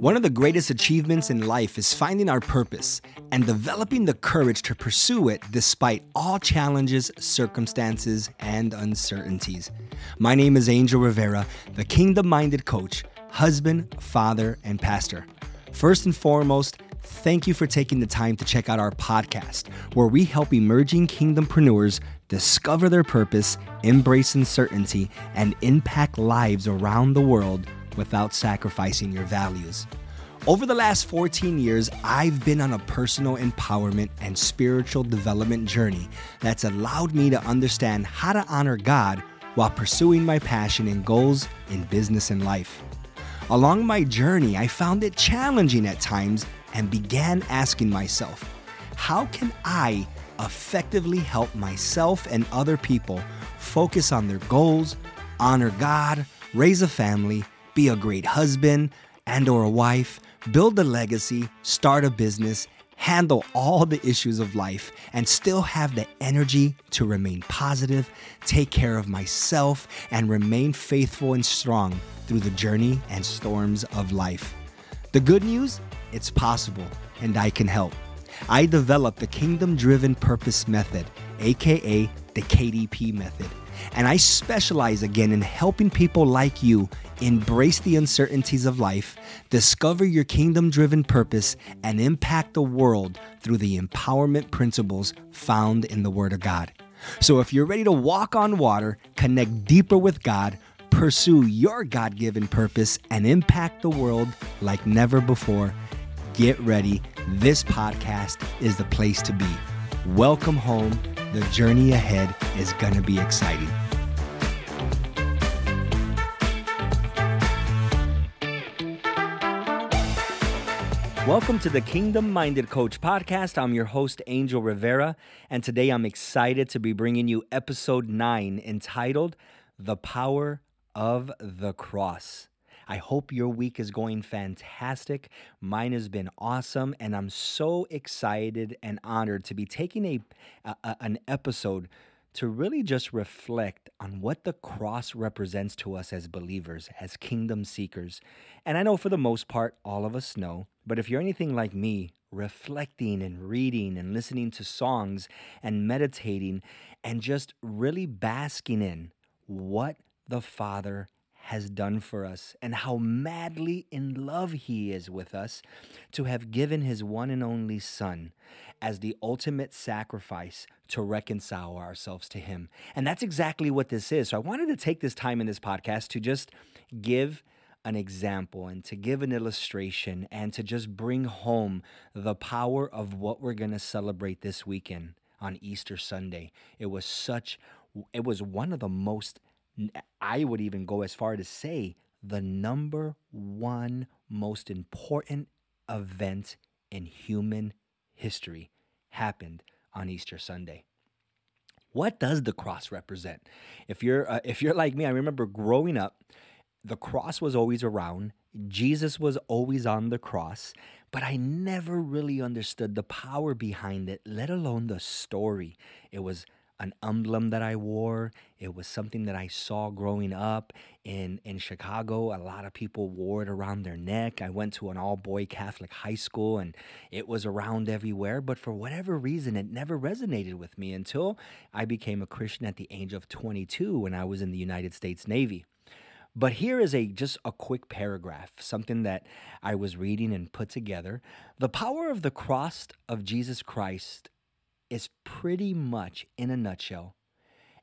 One of the greatest achievements in life is finding our purpose and developing the courage to pursue it despite all challenges, circumstances, and uncertainties. My name is Angel Rivera, the kingdom minded coach, husband, father, and pastor. First and foremost, thank you for taking the time to check out our podcast, where we help emerging kingdompreneurs discover their purpose, embrace uncertainty, and impact lives around the world without sacrificing your values. Over the last 14 years, I've been on a personal empowerment and spiritual development journey that's allowed me to understand how to honor God while pursuing my passion and goals in business and life. Along my journey, I found it challenging at times and began asking myself, how can I effectively help myself and other people focus on their goals, honor God, raise a family, be a great husband and or a wife, build a legacy, start a business, handle all the issues of life and still have the energy to remain positive, take care of myself and remain faithful and strong through the journey and storms of life. The good news, it's possible and I can help. I developed the Kingdom Driven Purpose Method, aka the KDP method. And I specialize again in helping people like you embrace the uncertainties of life, discover your kingdom driven purpose, and impact the world through the empowerment principles found in the Word of God. So if you're ready to walk on water, connect deeper with God, pursue your God given purpose, and impact the world like never before, get ready. This podcast is the place to be. Welcome home. The journey ahead is going to be exciting. Welcome to the Kingdom Minded Coach podcast. I'm your host, Angel Rivera, and today I'm excited to be bringing you episode 9 entitled The Power of the Cross. I hope your week is going fantastic. Mine has been awesome, and I'm so excited and honored to be taking a, a an episode to really just reflect on what the cross represents to us as believers, as kingdom seekers. And I know for the most part, all of us know, but if you're anything like me, reflecting and reading and listening to songs and meditating and just really basking in what the Father has done for us and how madly in love He is with us to have given His one and only Son as the ultimate sacrifice to reconcile ourselves to Him. And that's exactly what this is. So I wanted to take this time in this podcast to just give an example and to give an illustration and to just bring home the power of what we're going to celebrate this weekend on Easter Sunday. It was such, it was one of the most I would even go as far to say the number one most important event in human history happened on Easter Sunday. What does the cross represent? If you're uh, if you're like me, I remember growing up, the cross was always around. Jesus was always on the cross, but I never really understood the power behind it, let alone the story. It was an emblem that I wore. It was something that I saw growing up in in Chicago. A lot of people wore it around their neck. I went to an all boy Catholic high school and it was around everywhere, but for whatever reason it never resonated with me until I became a Christian at the age of 22 when I was in the United States Navy. But here is a just a quick paragraph, something that I was reading and put together. The power of the cross of Jesus Christ is pretty much, in a nutshell,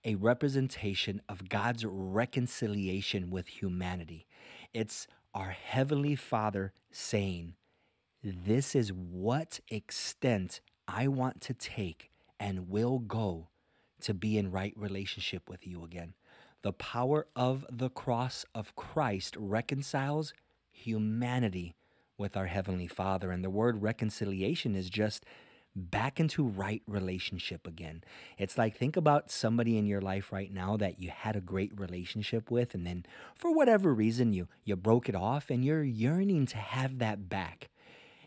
a representation of God's reconciliation with humanity. It's our Heavenly Father saying, This is what extent I want to take and will go to be in right relationship with you again. The power of the cross of Christ reconciles humanity with our Heavenly Father. And the word reconciliation is just back into right relationship again. It's like think about somebody in your life right now that you had a great relationship with and then for whatever reason you you broke it off and you're yearning to have that back.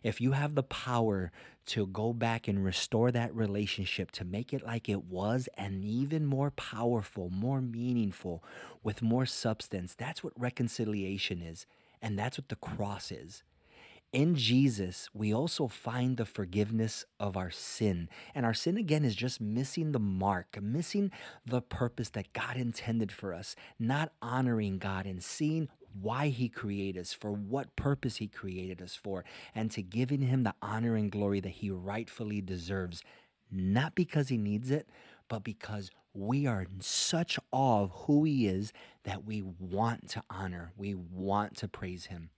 If you have the power to go back and restore that relationship to make it like it was and even more powerful, more meaningful, with more substance, that's what reconciliation is. And that's what the cross is. In Jesus, we also find the forgiveness of our sin. And our sin, again, is just missing the mark, missing the purpose that God intended for us, not honoring God and seeing why He created us, for what purpose He created us for, and to giving Him the honor and glory that He rightfully deserves, not because He needs it, but because we are in such awe of who He is that we want to honor, we want to praise Him.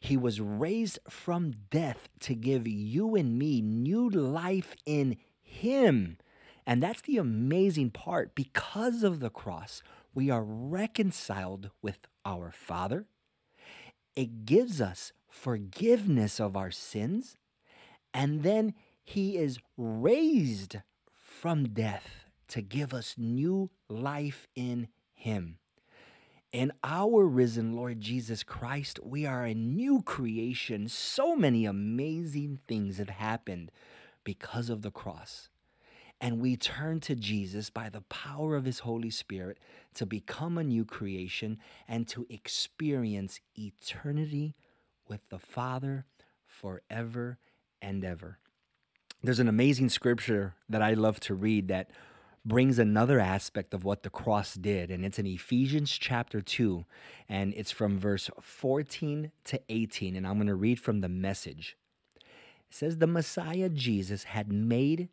He was raised from death to give you and me new life in Him. And that's the amazing part. Because of the cross, we are reconciled with our Father. It gives us forgiveness of our sins. And then He is raised from death to give us new life in Him. In our risen Lord Jesus Christ, we are a new creation. So many amazing things have happened because of the cross. And we turn to Jesus by the power of His Holy Spirit to become a new creation and to experience eternity with the Father forever and ever. There's an amazing scripture that I love to read that brings another aspect of what the cross did. And it's in Ephesians chapter 2, and it's from verse 14 to 18. And I'm going to read from the message. It says, The Messiah Jesus had made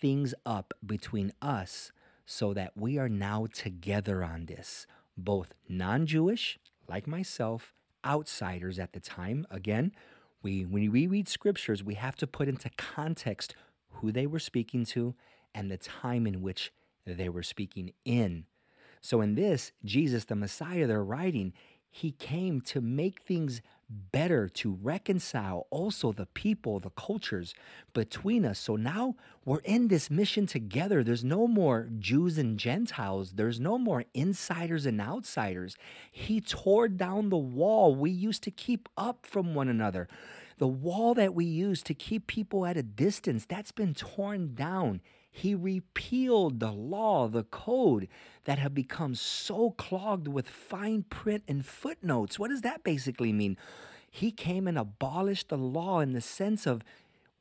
things up between us so that we are now together on this, both non Jewish, like myself, outsiders at the time. Again, we, when we read scriptures, we have to put into context who they were speaking to and the time in which they were speaking in. So, in this, Jesus, the Messiah, they're writing, he came to make things better, to reconcile also the people, the cultures between us. So now we're in this mission together. There's no more Jews and Gentiles, there's no more insiders and outsiders. He tore down the wall we used to keep up from one another. The wall that we used to keep people at a distance, that's been torn down. He repealed the law, the code that had become so clogged with fine print and footnotes. What does that basically mean? He came and abolished the law in the sense of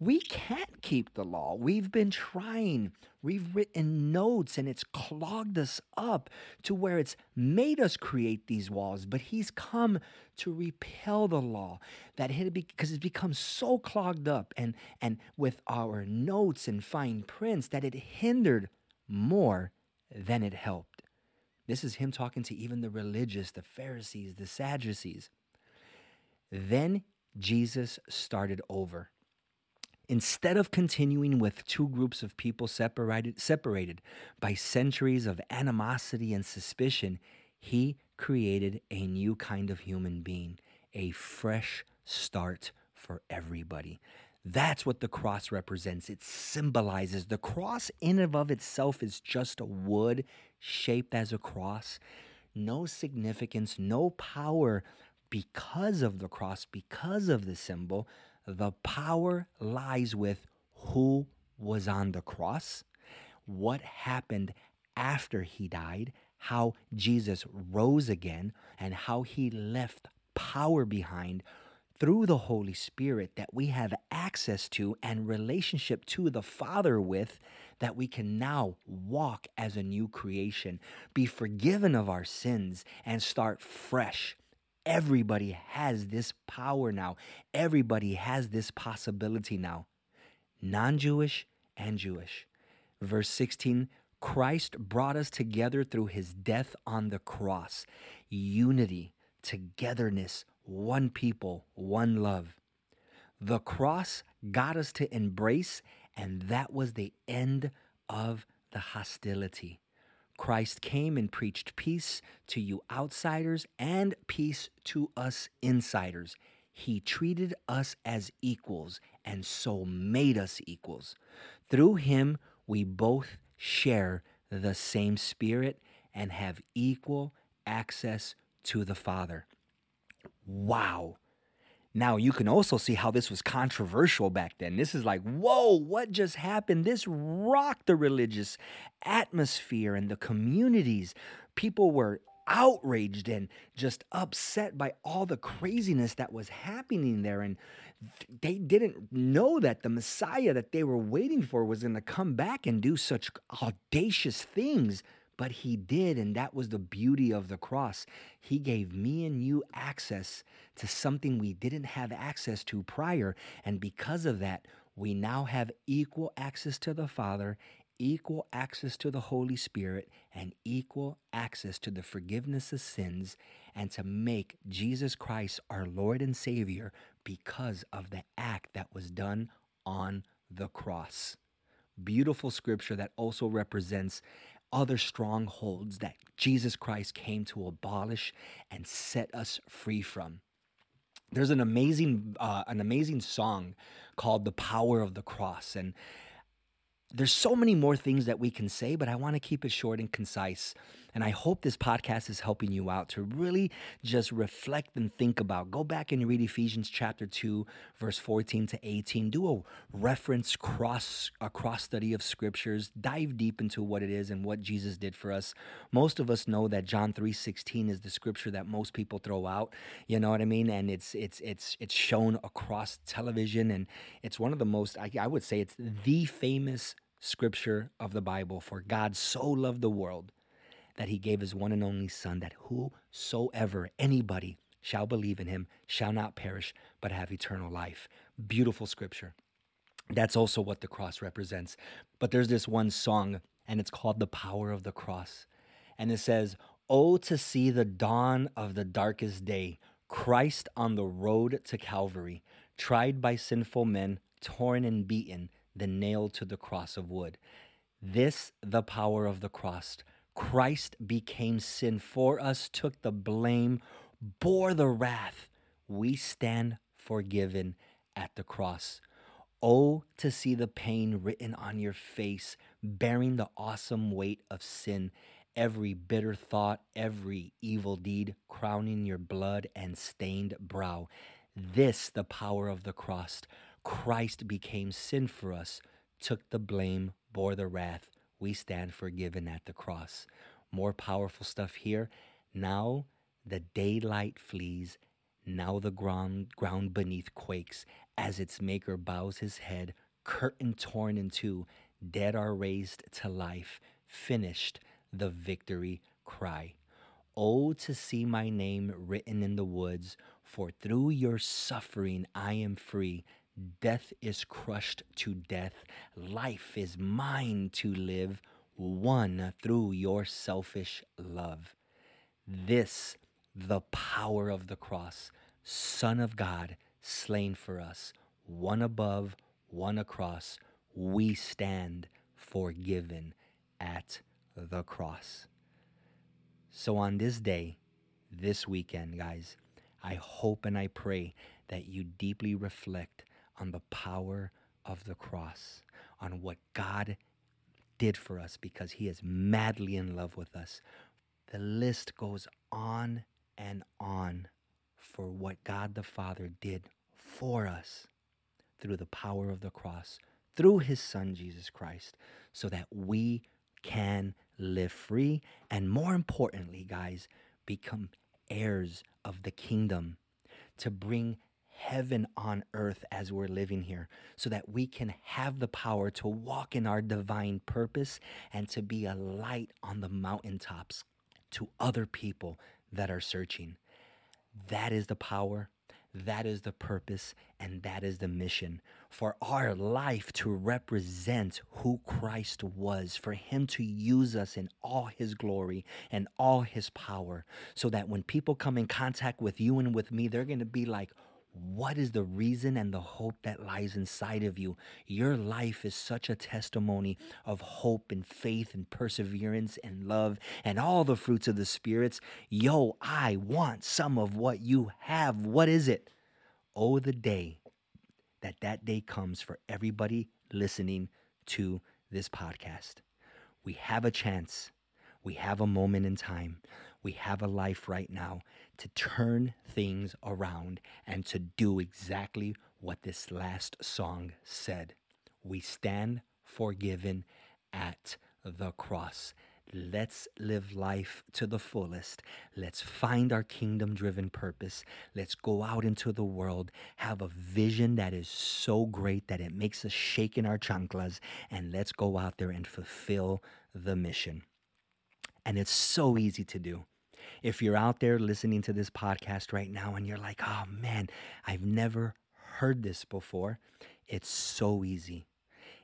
we can't keep the law. We've been trying. We've written notes and it's clogged us up to where it's made us create these walls. But He's come to repel the law that it because it's become so clogged up and, and with our notes and fine prints that it hindered more than it helped. This is Him talking to even the religious, the Pharisees, the Sadducees. Then Jesus started over. Instead of continuing with two groups of people separated, separated by centuries of animosity and suspicion, he created a new kind of human being, a fresh start for everybody. That's what the cross represents. It symbolizes the cross, in and of itself, is just a wood shaped as a cross. No significance, no power because of the cross, because of the symbol, the power lies with who was on the cross, what happened after he died, how Jesus rose again, and how he left power behind through the Holy Spirit that we have access to and relationship to the Father with, that we can now walk as a new creation, be forgiven of our sins, and start fresh Everybody has this power now. Everybody has this possibility now. Non Jewish and Jewish. Verse 16 Christ brought us together through his death on the cross. Unity, togetherness, one people, one love. The cross got us to embrace, and that was the end of the hostility. Christ came and preached peace to you outsiders and peace to us insiders. He treated us as equals and so made us equals. Through him, we both share the same spirit and have equal access to the Father. Wow. Now, you can also see how this was controversial back then. This is like, whoa, what just happened? This rocked the religious atmosphere and the communities. People were outraged and just upset by all the craziness that was happening there. And they didn't know that the Messiah that they were waiting for was going to come back and do such audacious things. But he did, and that was the beauty of the cross. He gave me and you access to something we didn't have access to prior. And because of that, we now have equal access to the Father equal access to the Holy Spirit and equal access to the forgiveness of sins and to make Jesus Christ our Lord and Savior because of the act that was done on the cross. Beautiful scripture that also represents other strongholds that Jesus Christ came to abolish and set us free from. There's an amazing, uh, an amazing song called "The Power of the Cross," and there's so many more things that we can say, but I want to keep it short and concise. And I hope this podcast is helping you out to really just reflect and think about. Go back and read Ephesians chapter 2, verse 14 to 18. Do a reference cross a cross study of scriptures. Dive deep into what it is and what Jesus did for us. Most of us know that John 3:16 is the scripture that most people throw out. You know what I mean? And it's it's it's it's shown across television and it's one of the most I, I would say it's the famous scripture of the Bible. For God so loved the world that he gave his one and only Son, that whosoever, anybody, shall believe in him shall not perish, but have eternal life. Beautiful scripture. That's also what the cross represents. But there's this one song, and it's called The Power of the Cross. And it says, Oh, to see the dawn of the darkest day, Christ on the road to Calvary, tried by sinful men, torn and beaten, then nailed to the cross of wood. This, the power of the cross. Christ became sin for us, took the blame, bore the wrath. We stand forgiven at the cross. Oh, to see the pain written on your face, bearing the awesome weight of sin, every bitter thought, every evil deed, crowning your blood and stained brow. This, the power of the cross. Christ became sin for us, took the blame, bore the wrath. We stand forgiven at the cross. More powerful stuff here. Now the daylight flees. Now the ground, ground beneath quakes as its maker bows his head, curtain torn in two. Dead are raised to life. Finished the victory cry. Oh, to see my name written in the woods, for through your suffering I am free. Death is crushed to death. Life is mine to live, won through your selfish love. This, the power of the cross, Son of God, slain for us, one above, one across. We stand forgiven at the cross. So, on this day, this weekend, guys, I hope and I pray that you deeply reflect on the power of the cross, on what God did for us because He is madly in love with us. The list goes on and on for what God the Father did for us through the power of the cross, through His Son, Jesus Christ, so that we can live free and, more importantly, guys, become heirs of the kingdom to bring heaven on earth as we're living here so that we can have the power to walk in our divine purpose and to be a light on the mountaintops to other people that are searching. That is the power, that is the purpose, and that is the mission for our life to represent who Christ was, for Him to use us in all His glory and all His power, so that when people come in contact with you and with me, they're going to be like, what is the reason and the hope that lies inside of you? Your life is such a testimony of hope and faith and perseverance and love and all the fruits of the spirits. Yo, I want some of what you have. What is it? Oh, the day that that day comes for everybody listening to this podcast. We have a chance. We have a moment in time. We have a life right now to turn things around and to do exactly what this last song said. We stand forgiven at the cross. Let's live life to the fullest. Let's find our kingdom driven purpose. Let's go out into the world, have a vision that is so great that it makes us shake in our chanclas, and let's go out there and fulfill the mission. And it's so easy to do. If you're out there listening to this podcast right now and you're like, oh man, I've never heard this before, it's so easy.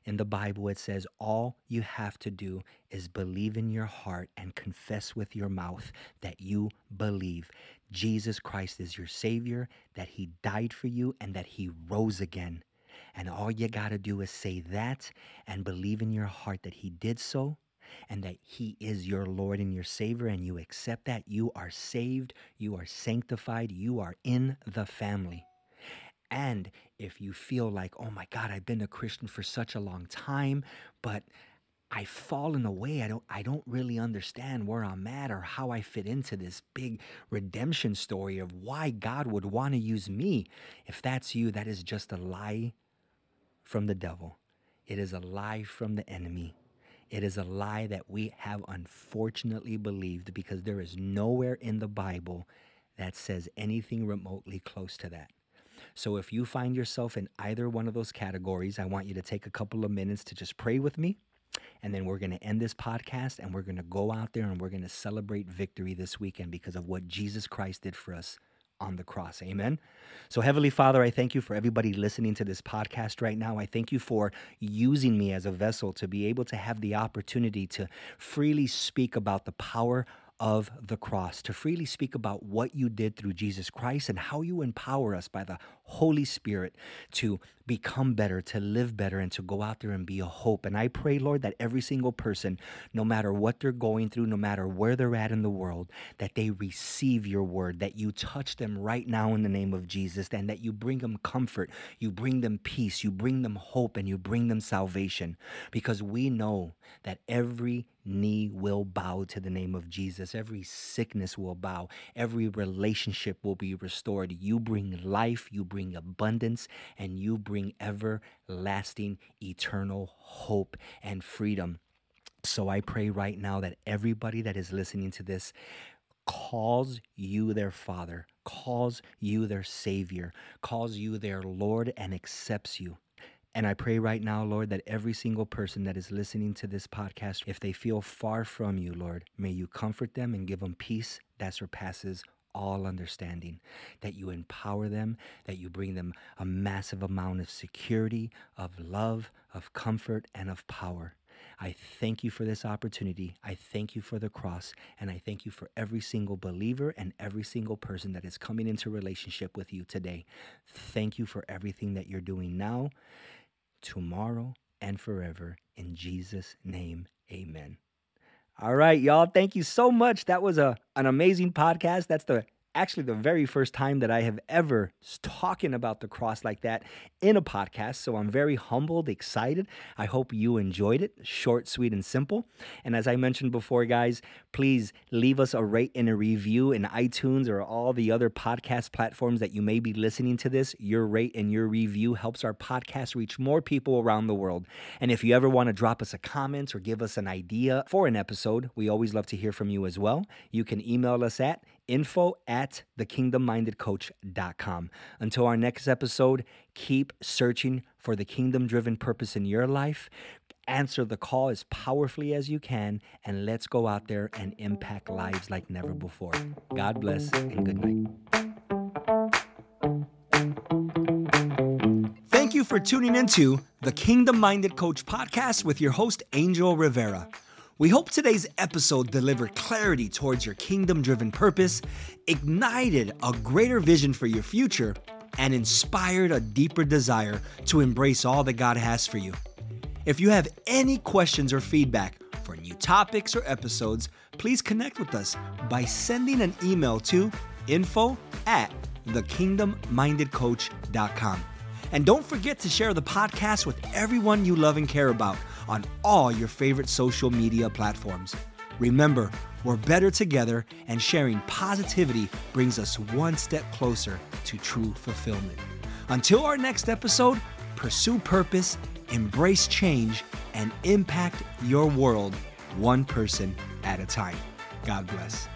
In the Bible, it says, All you have to do is believe in your heart and confess with your mouth that you believe Jesus Christ is your Savior, that He died for you, and that He rose again. And all you got to do is say that and believe in your heart that He did so and that He is your Lord and your Savior, and you accept that, you are saved, you are sanctified, you are in the family. And if you feel like, oh my God, I've been a Christian for such a long time, but I've fallen away. I don't I don't really understand where I'm at or how I fit into this big redemption story of why God would want to use me. If that's you, that is just a lie from the devil. It is a lie from the enemy. It is a lie that we have unfortunately believed because there is nowhere in the Bible that says anything remotely close to that. So if you find yourself in either one of those categories, I want you to take a couple of minutes to just pray with me. And then we're going to end this podcast and we're going to go out there and we're going to celebrate victory this weekend because of what Jesus Christ did for us on the cross. Amen. So, Heavenly Father, I thank you for everybody listening to this podcast right now. I thank you for using me as a vessel to be able to have the opportunity to freely speak about the power of the cross, to freely speak about what you did through Jesus Christ and how you empower us by the Holy Spirit to become better, to live better, and to go out there and be a hope. And I pray, Lord, that every single person, no matter what they're going through, no matter where they're at in the world, that they receive your word, that you touch them right now in the name of Jesus, and that you bring them comfort, you bring them peace, you bring them hope, and you bring them salvation. Because we know that every knee will bow to the name of Jesus. Every sickness will bow. Every relationship will be restored. You bring life, you bring abundance, and you bring everlasting, eternal hope and freedom. So I pray right now that everybody that is listening to this calls you their father, calls you their savior, calls you their Lord, and accepts you. And I pray right now, Lord, that every single person that is listening to this podcast, if they feel far from you, Lord, may you comfort them and give them peace that surpasses all understanding, that you empower them, that you bring them a massive amount of security, of love, of comfort, and of power. I thank you for this opportunity. I thank you for the cross. And I thank you for every single believer and every single person that is coming into relationship with you today. Thank you for everything that you're doing now tomorrow, and forever. In Jesus' name, amen. All right, y'all. Thank you so much. That was a an amazing podcast. That's the actually the very first time that I have ever talking about the cross like that in a podcast. So I'm very humbled, excited. I hope you enjoyed it. Short, sweet, and simple. And as I mentioned before, guys, please leave us a rate and a review in iTunes or all the other podcast platforms that you may be listening to this. Your rate and your review helps our podcast reach more people around the world. And if you ever want to drop us a comment or give us an idea for an episode, we always love to hear from you as well. You can email us at info at thekingdommindedcoach.com. Until our next episode, keep searching for the kingdom driven purpose in your life. Answer the call as powerfully as you can, and let's go out there and impact lives like never before. God bless and good night. Thank you for tuning into the Kingdom Minded Coach podcast with your host, Angel Rivera. We hope today's episode delivered clarity towards your kingdom driven purpose, ignited a greater vision for your future, and inspired a deeper desire to embrace all that God has for you. If you have any questions or feedback for new topics or episodes, please connect with us by sending an email to info at thekingdommindedcoach.com. And don't forget to share the podcast with everyone you love and care about on all your favorite social media platforms. Remember, we're better together, and sharing positivity brings us one step closer to true fulfillment. Until our next episode, pursue purpose, embrace change, and impact your world one person at a time. God bless.